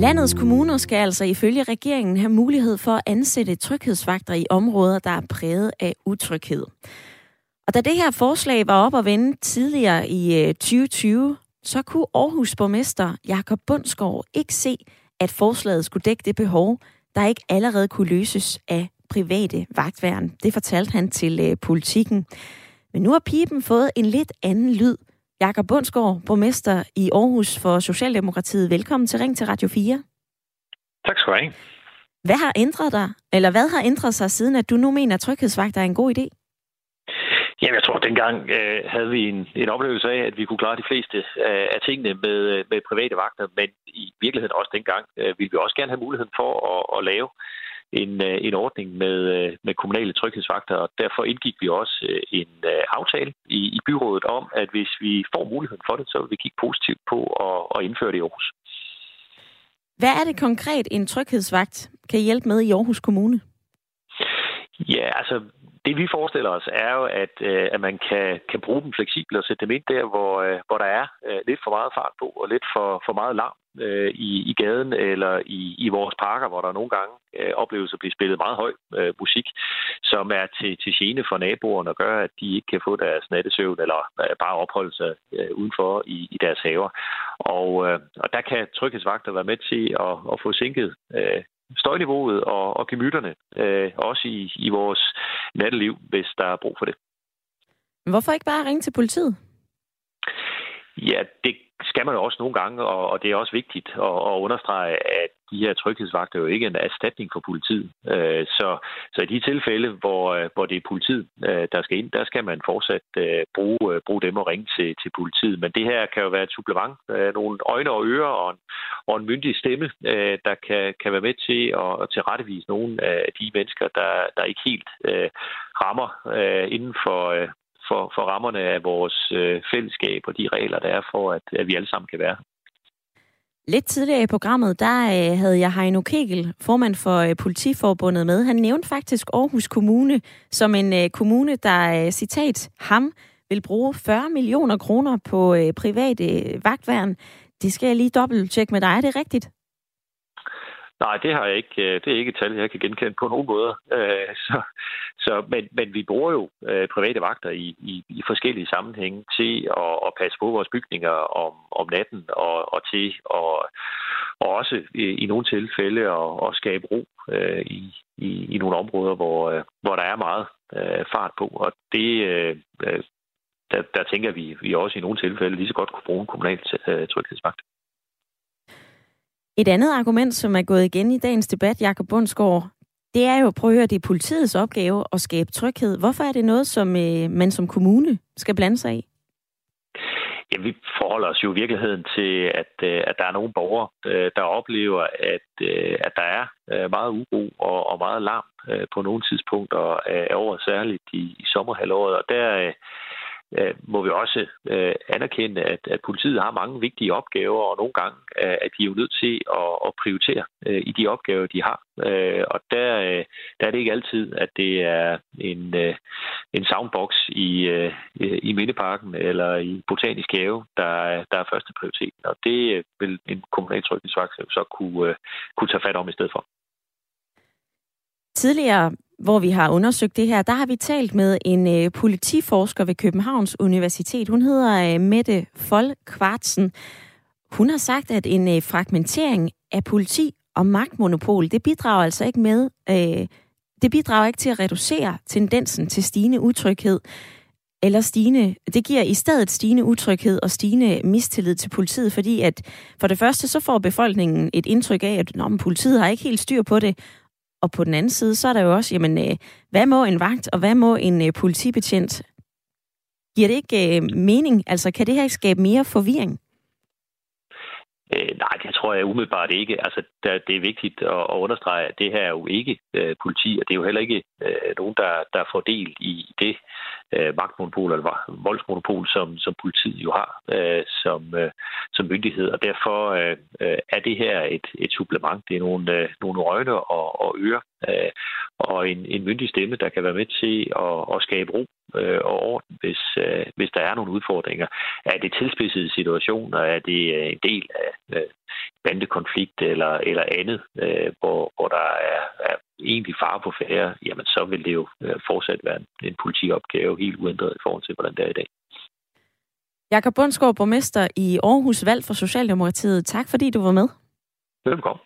Landets kommuner skal altså ifølge regeringen have mulighed for at ansætte tryghedsvagter i områder, der er præget af utryghed. Og da det her forslag var op at vende tidligere i øh, 2020, så kunne Aarhus borgmester Jakob Bundsgaard ikke se, at forslaget skulle dække det behov, der ikke allerede kunne løses af private vagtværn. Det fortalte han til øh, politikken. Men nu har pipen fået en lidt anden lyd. Jakob Bundsgaard, borgmester i Aarhus for Socialdemokratiet. Velkommen til Ring til Radio 4. Tak skal du have. Hvad har ændret dig, eller hvad har ændret sig siden, at du nu mener, at tryghedsvagter er en god idé? Jamen, jeg tror, at dengang øh, havde vi en, en oplevelse af, at vi kunne klare de fleste øh, af tingene med, øh, med private vagter, men i virkeligheden også dengang øh, ville vi også gerne have muligheden for at, at lave øh, en ordning med, øh, med kommunale tryghedsvagter, og derfor indgik vi også øh, en aftale i, i byrådet om, at hvis vi får muligheden for det, så vil vi kigge positivt på at, at indføre det i Aarhus. Hvad er det konkret, en tryghedsvagt kan hjælpe med i Aarhus Kommune? Ja, altså det vi forestiller os er jo, at, at man kan, kan bruge dem fleksibelt og sætte dem ind der, hvor, hvor der er lidt for meget fart på og lidt for, for meget larm øh, i, i gaden eller i, i vores parker, hvor der nogle gange øh, opleves at blive spillet meget høj øh, musik, som er til, til gene for naboerne og gør, at de ikke kan få deres nattesøvn eller øh, bare opholde sig øh, udenfor i, i deres haver. Og, øh, og der kan tryghedsvagter være med til at, at få sænket øh, støjniveauet og, og gemytterne, øh, også i, i vores natteliv, hvis der er brug for det. Hvorfor ikke bare ringe til politiet? Ja, det skal man jo også nogle gange, og, og det er også vigtigt at, at understrege, at de her tryghedsvagter jo ikke er en erstatning for politiet. Øh, så, så i de tilfælde, hvor, øh, hvor det er politiet, øh, der skal ind, der skal man fortsat øh, bruge, øh, bruge dem og ringe til, til politiet. Men det her kan jo være et supplement, øh, nogle øjne og ører og en, og en myndig stemme, der kan, kan være med til at, at tilrettevise nogle af de mennesker, der, der ikke helt rammer inden for, for, for rammerne af vores øh, fællesskab og de regler, der er for, at, at vi alle sammen kan være. Lidt tidligere i programmet, der øh, havde jeg Heino Kegel, formand for øh, Politiforbundet med. Han nævnte faktisk Aarhus Kommune som en øh, kommune, der, øh, citat, ham vil bruge 40 millioner kroner på øh, private øh, vagtværn. Det skal jeg lige dobbelt tjekke med dig. Er det rigtigt? Nej, det har jeg ikke. Øh, det er ikke et tal, jeg kan genkende på nogen måder. Øh, så, så, men, men vi bruger jo øh, private vagter i, i, i forskellige sammenhænge til at, at passe på vores bygninger om, om natten og, og til at og også i, i nogle tilfælde at, at skabe ro i, i, i nogle områder, hvor, hvor der er meget fart på. Og det, der, der tænker vi, vi også i nogle tilfælde lige så godt kunne bruge en kommunal tryghedsvagt. Et andet argument, som er gået igen i dagens debat, Jakob Bundsgaard, det er jo, prøv at høre, det er politiets opgave at skabe tryghed. Hvorfor er det noget, som øh, man som kommune skal blande sig i? Ja, vi forholder os jo i virkeligheden til, at, øh, at der er nogle borgere, øh, der oplever, at, øh, at der er meget uro og, og meget larm på nogle tidspunkter af året, særligt i, i sommerhalvåret. Og der, øh, må vi også øh, anerkende, at, at politiet har mange vigtige opgaver, og nogle gange øh, er de jo nødt til at, at prioritere øh, i de opgaver, de har. Øh, og der, øh, der er det ikke altid, at det er en, øh, en soundbox i, øh, i Mindeparken eller i Botanisk Have, der, der er første prioritet. Og det øh, vil en kommunal tryghedsvagt så kunne, øh, kunne tage fat om i stedet for. Tidligere hvor vi har undersøgt det her, der har vi talt med en øh, politiforsker ved Københavns Universitet. Hun hedder øh, Mette Folkvartsen. Hun har sagt, at en øh, fragmentering af politi og magtmonopol, det bidrager altså ikke med, øh, det bidrager ikke til at reducere tendensen til stigende utryghed, eller stigende, det giver i stedet stigende utryghed og stigende mistillid til politiet, fordi at for det første så får befolkningen et indtryk af, at Nå, politiet har ikke helt styr på det, og på den anden side, så er der jo også, jamen, øh, hvad må en vagt, og hvad må en øh, politibetjent? Giver det ikke øh, mening? Altså, kan det her ikke skabe mere forvirring? Øh, nej, det tror jeg umiddelbart ikke. Altså, der, det er vigtigt at, at understrege, at det her er jo ikke øh, politi, og det er jo heller ikke øh, nogen, der, der får del i det øh, magtmonopol eller voldsmonopol, som, som politiet jo har øh, som, øh, som myndighed. Og derfor øh, øh, er det her et, et supplement. Det er nogle, øh, nogle øjne og, og ører øh, og en, en myndig stemme, der kan være med til at, at skabe ro øh, og orden, hvis, øh, hvis der er nogle udfordringer. Er det tilspidsede situationer? Er det øh, en del af øh, bandekonflikt eller, eller andet, øh, hvor, hvor der er, er egentlig fare på færre, jamen så vil det jo øh, fortsat være en, en politiopgave helt uændret i forhold til, hvordan det er i dag. Jakob Bundsgaard, borgmester i Aarhus, valg for Socialdemokratiet. Tak fordi du var med. Velkommen.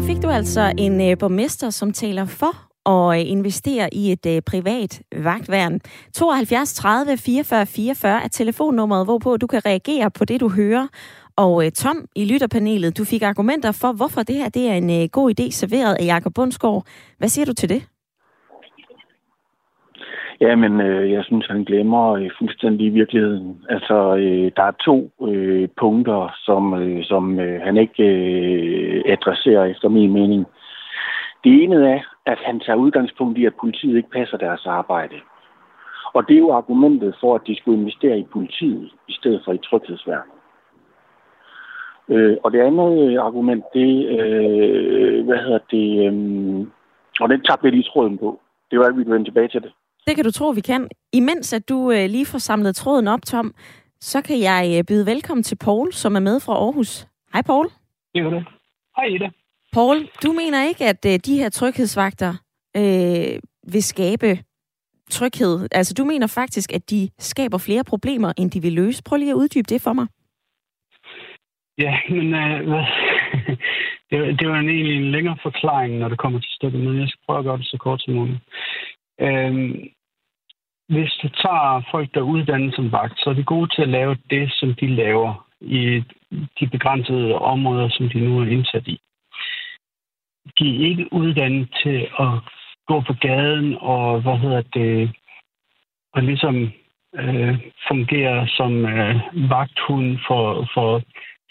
Her fik du altså en øh, borgmester, som taler for og øh, investere i et øh, privat vagtværn. 72 30 44 44 er telefonnummeret, hvorpå du kan reagere på det, du hører. Og øh, Tom i lytterpanelet, du fik argumenter for, hvorfor det her det er en øh, god idé, serveret af Jakob Bundsgaard. Hvad siger du til det? Jamen, øh, jeg synes, han glemmer øh, fuldstændig i virkeligheden. Altså, øh, der er to øh, punkter, som, øh, som øh, han ikke øh, adresserer efter min mening. Det ene er, at han tager udgangspunkt i, at politiet ikke passer deres arbejde. Og det er jo argumentet for, at de skulle investere i politiet, i stedet for i tryghedsværn. Øh, og det andet øh, argument, det, øh, hvad hedder det, øh, og den tabte jeg lige tråden på. Det var, at vi vende tilbage til det. Det kan du tro, vi kan. Imens at du øh, lige får samlet tråden op, Tom, så kan jeg øh, byde velkommen til Paul, som er med fra Aarhus. Hej, Paul. Det er det. Hej, Ida. Paul, du mener ikke, at øh, de her tryghedsvagter øh, vil skabe tryghed? Altså, du mener faktisk, at de skaber flere problemer, end de vil løse. Prøv lige at uddybe det for mig. Ja, men øh, hvad? det, det var en, egentlig en længere forklaring, når det kommer til stykket, men jeg skal prøve at gøre det så kort som muligt. Øh, hvis du tager folk, der er uddannet som vagt, så er de gode til at lave det, som de laver i de begrænsede områder, som de nu er indsat i. De er ikke uddannet til at gå på gaden og, hvad hedder det, og ligesom øh, fungere som øh, vagthund for, for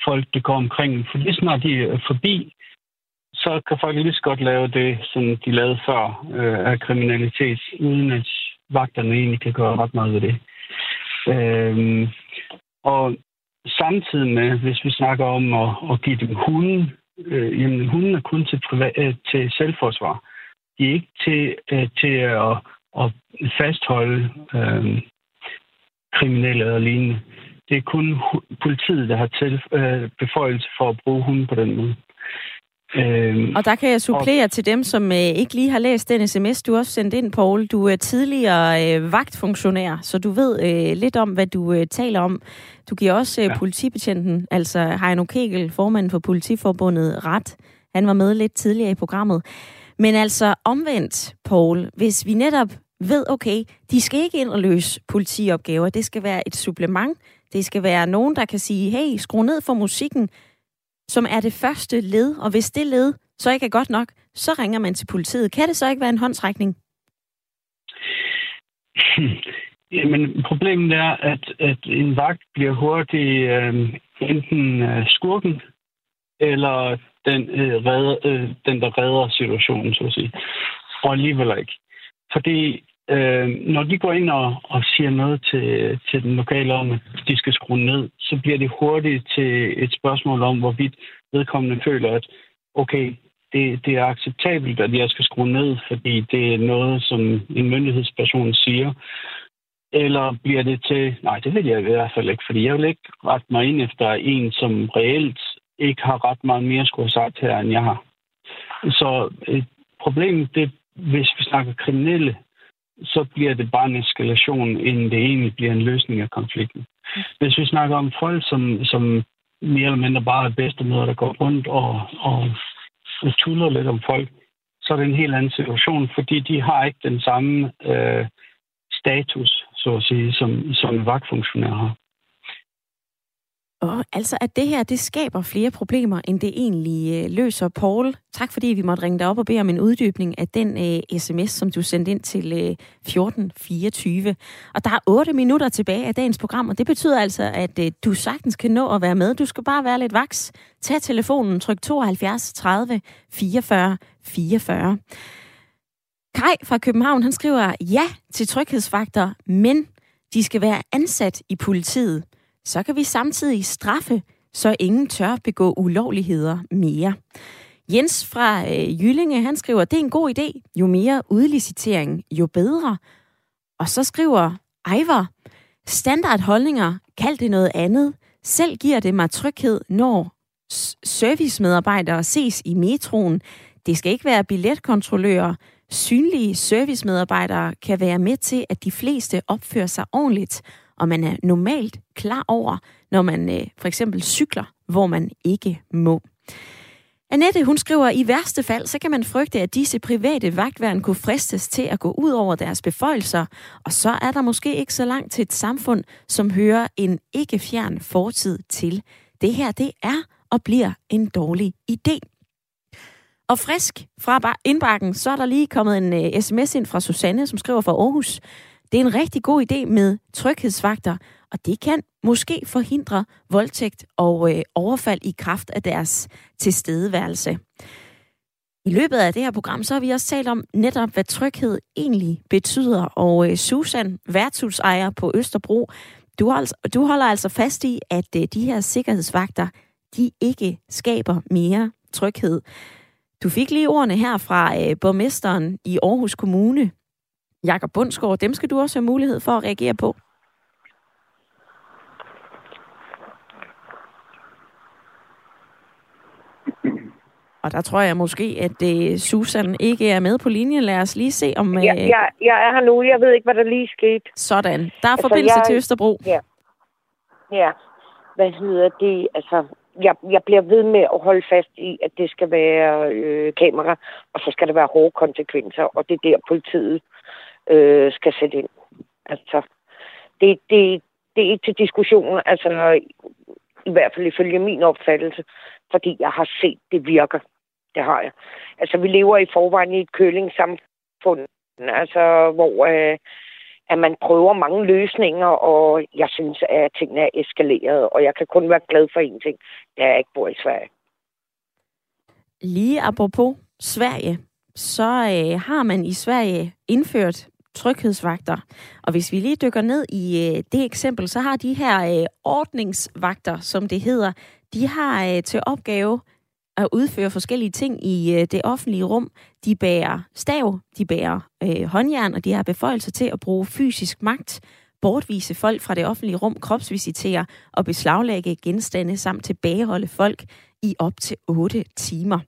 folk, der går omkring. For lige snart de er forbi, så kan folk lige så godt lave det, som de lavede før øh, af kriminalitet, uden at vagterne egentlig kan gøre ret meget ved det. Øhm, og samtidig med, hvis vi snakker om at, at give dem hunden, øh, jamen hunden er kun til, privat, øh, til selvforsvar. De er ikke til, øh, til at, at fastholde øh, kriminelle og lignende. Det er kun politiet, der har til, øh, beføjelse for at bruge hunden på den måde. Øhm, og der kan jeg supplere og... til dem, som øh, ikke lige har læst den sms, du også sendt ind, Paul. Du er tidligere øh, vagtfunktionær, så du ved øh, lidt om, hvad du øh, taler om. Du giver også øh, ja. politibetjenten, altså Heino Kegel, formanden for Politiforbundet, ret. Han var med lidt tidligere i programmet. Men altså omvendt, Paul, hvis vi netop ved, okay, de skal ikke ind og løse politiopgaver, det skal være et supplement, det skal være nogen, der kan sige, hey, skru ned for musikken, som er det første led, og hvis det led så ikke er godt nok, så ringer man til politiet. Kan det så ikke være en håndtrækning? Jamen, problemet er, at, at en vagt bliver hurtigt øh, enten øh, skurken, eller den, øh, redder, øh, den, der redder situationen, så at sige. Og alligevel ikke. Fordi øh, når de går ind og, og siger noget til, til den lokale om, at de skal skrue ned, så bliver det hurtigt til et spørgsmål om, hvorvidt vedkommende føler, at okay, det, det er acceptabelt, at jeg skal skrue ned, fordi det er noget, som en myndighedsperson siger. Eller bliver det til, nej, det vil jeg i hvert fald ikke, fordi jeg vil ikke rette mig ind efter en, som reelt ikke har ret meget mere skulle have sagt her, end jeg har. Så øh, et problem, det, hvis vi snakker kriminelle, så bliver det bare en eskalation, inden det egentlig bliver en løsning af konflikten. Hvis vi snakker om folk, som, som mere eller mindre bare er bedstemøder, der går rundt og, og, og tuller lidt om folk, så er det en helt anden situation, fordi de har ikke den samme øh, status, så at sige, som, som vagtfunktionærer har. Og altså, at det her, det skaber flere problemer, end det egentlig øh, løser. Paul, tak fordi vi måtte ringe dig op og bede om en uddybning af den øh, sms, som du sendte ind til øh, 1424. Og der er 8 minutter tilbage af dagens program, og det betyder altså, at øh, du sagtens kan nå at være med. Du skal bare være lidt vaks. Tag telefonen, tryk 72 30 44 44. Kai fra København, han skriver ja til tryghedsfaktor, men de skal være ansat i politiet så kan vi samtidig straffe, så ingen tør begå ulovligheder mere. Jens fra øh, Jyllinge, han skriver, det er en god idé. Jo mere udlicitering, jo bedre. Og så skriver Ejvar, standardholdninger, kald det noget andet. Selv giver det mig tryghed, når servicemedarbejdere ses i metroen. Det skal ikke være billetkontrollører. Synlige servicemedarbejdere kan være med til, at de fleste opfører sig ordentligt og man er normalt klar over, når man øh, for eksempel cykler, hvor man ikke må. Annette, hun skriver, i værste fald, så kan man frygte, at disse private vagtværn kunne fristes til at gå ud over deres beføjelser, og så er der måske ikke så langt til et samfund, som hører en ikke fjern fortid til. Det her, det er og bliver en dårlig idé. Og frisk fra indbakken, så er der lige kommet en øh, uh, sms ind fra Susanne, som skriver fra Aarhus. Det er en rigtig god idé med tryghedsvagter, og det kan måske forhindre voldtægt og øh, overfald i kraft af deres tilstedeværelse. I løbet af det her program, så har vi også talt om netop, hvad tryghed egentlig betyder. Og øh, Susan, værtshusejer på Østerbro, du, altså, du holder altså fast i, at øh, de her sikkerhedsvagter, de ikke skaber mere tryghed. Du fik lige ordene her fra øh, borgmesteren i Aarhus Kommune, Jakob Bundsgaard, dem skal du også have mulighed for at reagere på. Og der tror jeg måske, at uh, Susan ikke er med på linjen. Lad os lige se om... Ja, jeg, jeg er her nu. Jeg ved ikke, hvad der lige skete. Sådan. Der er altså, forbindelse jeg... til Østerbro. Ja. Ja. Hvad hedder det? Altså, jeg, jeg bliver ved med at holde fast i, at det skal være øh, kamera, og så skal der være hårde konsekvenser, og det er der, politiet øh, skal sætte ind. Altså, det, det, det er ikke til diskussion, altså i hvert fald ifølge min opfattelse, fordi jeg har set, det virker. Det har jeg. Altså, vi lever i forvejen i et kølingssamfund, altså, hvor øh, at man prøver mange løsninger, og jeg synes, at tingene er eskaleret, og jeg kan kun være glad for en ting, det er, at jeg ikke bor i Sverige. Lige apropos Sverige, så øh, har man i Sverige indført tryghedsvagter. Og hvis vi lige dykker ned i øh, det eksempel, så har de her øh, ordningsvagter, som det hedder, de har øh, til opgave at udføre forskellige ting i øh, det offentlige rum. De bærer stav, de bærer øh, håndjern, og de har beføjelser til at bruge fysisk magt, bortvise folk fra det offentlige rum, kropsvisitere og beslaglægge genstande samt tilbageholde folk i op til 8 timer.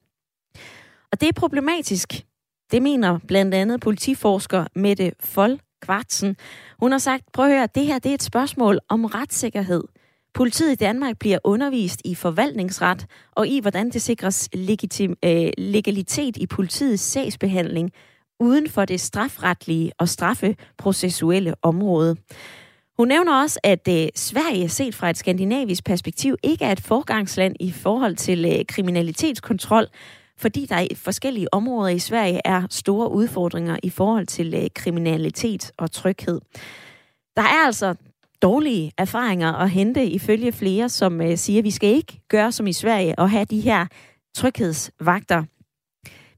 Og det er problematisk. Det mener blandt andet politiforsker Mette Fold Kvartsen. Hun har sagt, prøv at høre, det her det er et spørgsmål om retssikkerhed – Politiet i Danmark bliver undervist i forvaltningsret og i, hvordan det sikres legitim, øh, legalitet i politiets sagsbehandling uden for det strafretlige og straffeprocessuelle område. Hun nævner også, at øh, Sverige set fra et skandinavisk perspektiv ikke er et forgangsland i forhold til øh, kriminalitetskontrol, fordi der i forskellige områder i Sverige er store udfordringer i forhold til øh, kriminalitet og tryghed. Der er altså dårlige erfaringer at hente ifølge flere, som øh, siger, at vi skal ikke gøre som i Sverige og have de her tryghedsvagter.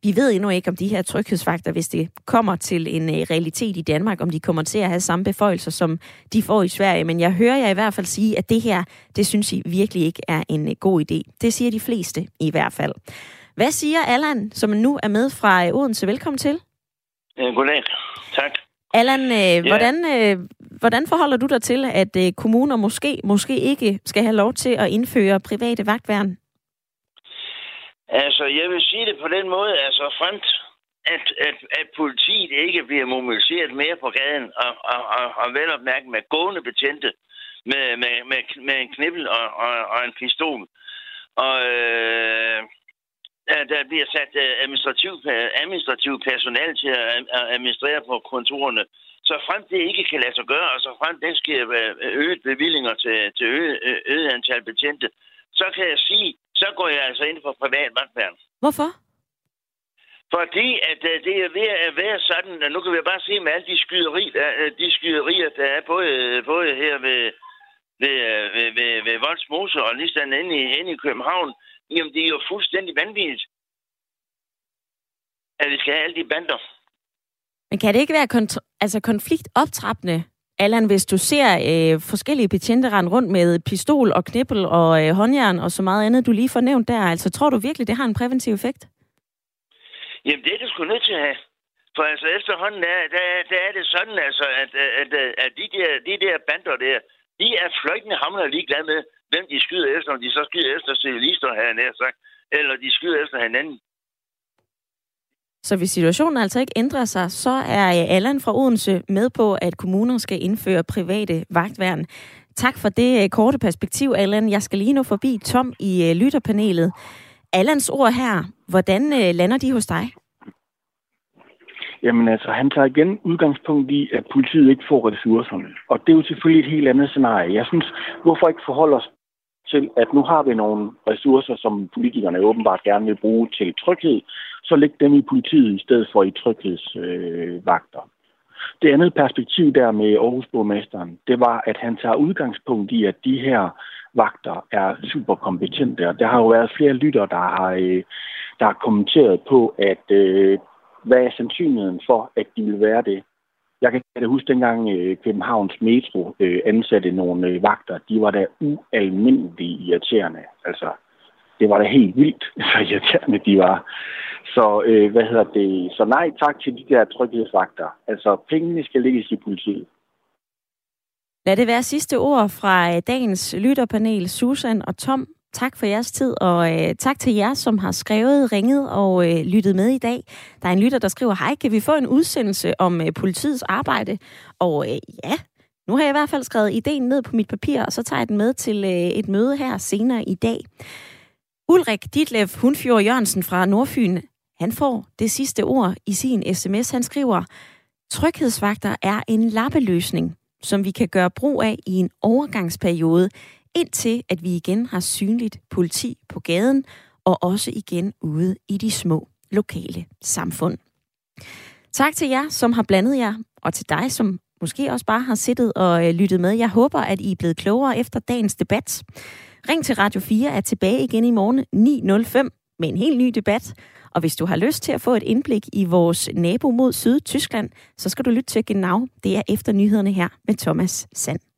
Vi ved endnu ikke, om de her tryghedsvagter, hvis det kommer til en øh, realitet i Danmark, om de kommer til at have samme beføjelser, som de får i Sverige. Men jeg hører jer i hvert fald sige, at det her, det synes I virkelig ikke er en øh, god idé. Det siger de fleste i hvert fald. Hvad siger Allan, som nu er med fra øh, Odense? Velkommen til. Goddag. Tak. Allan, øh, hvordan, øh, hvordan forholder du dig til, at øh, kommuner måske, måske ikke skal have lov til at indføre private vagtværn? Altså, jeg vil sige det på den måde, altså fremt, at, at, at politiet ikke bliver mobiliseret mere på gaden, og, og, og, og vel opmærket med gående betjente, med, med, med, med en knibbel og, og, og en pistol. Og øh, der bliver sat øh, administrativ, administrativ personal til at administrere på kontorerne. Så frem det ikke kan lade sig gøre, og så frem det sker øget bevillinger til, til øget, øget antal betjente, så kan jeg sige, så går jeg altså ind for privat magtværn. Hvorfor? Fordi at øh, det er ved at være sådan, at nu kan vi bare se med alle de skyderi, der, øh, de skyderier, der er både, både her ved, ved, ved, ved, ved Voldsmose og lige sådan inde i, inde i København, jamen det er jo fuldstændig vanvittigt, at vi skal have alle de bander. Men kan det ikke være kont- altså konfliktoptrappende, Allan, hvis du ser øh, forskellige betjente rende rundt med pistol og knippel og øh, håndjern og så meget andet, du lige får nævnt der, altså tror du virkelig, det har en præventiv effekt? Jamen, det er det sgu nødt til at have. For altså efterhånden, der, der, der er det sådan, altså, at, at, at, at de, der, de der bander der, de er fløjtende hamler ligeglade med, hvem de skyder efter, om de så skyder efter civilister, har jeg nær sagt, eller de skyder efter hinanden. Så hvis situationen altså ikke ændrer sig, så er øh, Allan fra Odense med på, at kommuner skal indføre private vagtværn. Tak for det øh, korte perspektiv, Allan. Jeg skal lige nå forbi Tom i øh, lytterpanelet. Allans ord her, hvordan lander de hos dig? Jamen altså, han tager igen udgangspunkt i, at politiet ikke får ressourcerne. Og det er jo selvfølgelig et helt andet scenarie. Jeg synes, hvorfor ikke forholde os til, at nu har vi nogle ressourcer, som politikerne åbenbart gerne vil bruge til tryghed, så læg dem i politiet i stedet for i tryghedsvagter. Øh, det andet perspektiv der med Aarhus det var, at han tager udgangspunkt i, at de her vagter er super kompetente. Og der har jo været flere lytter, der har, øh, der har kommenteret på, at øh, hvad er sandsynligheden for, at de vil være det? Jeg kan da huske dengang Københavns Metro ansatte nogle vagter. De var da ualmindeligt irriterende. Altså, det var da helt vildt, så irriterende de var. Så, øh, hvad hedder det? Så nej tak til de der tryghedsvagter. Altså, pengene skal ligges i politiet. Lad det være sidste ord fra øh, dagens lytterpanel, Susan og Tom. Tak for jeres tid, og øh, tak til jer, som har skrevet, ringet og øh, lyttet med i dag. Der er en lytter, der skriver, hej, kan vi få en udsendelse om øh, politiets arbejde? Og øh, ja, nu har jeg i hvert fald skrevet ideen ned på mit papir, og så tager jeg den med til øh, et møde her senere i dag. Ulrik Ditlev Hundfjord Jørgensen fra Nordfyn, han får det sidste ord i sin sms. Han skriver, tryghedsvagter er en lappeløsning, som vi kan gøre brug af i en overgangsperiode, indtil at vi igen har synligt politi på gaden, og også igen ude i de små lokale samfund. Tak til jer, som har blandet jer, og til dig, som måske også bare har siddet og øh, lyttet med. Jeg håber, at I er blevet klogere efter dagens debat. Ring til Radio 4 er tilbage igen i morgen 9.05 med en helt ny debat. Og hvis du har lyst til at få et indblik i vores nabo mod Syd, Tyskland, så skal du lytte til Genau. Det er efter nyhederne her med Thomas Sand.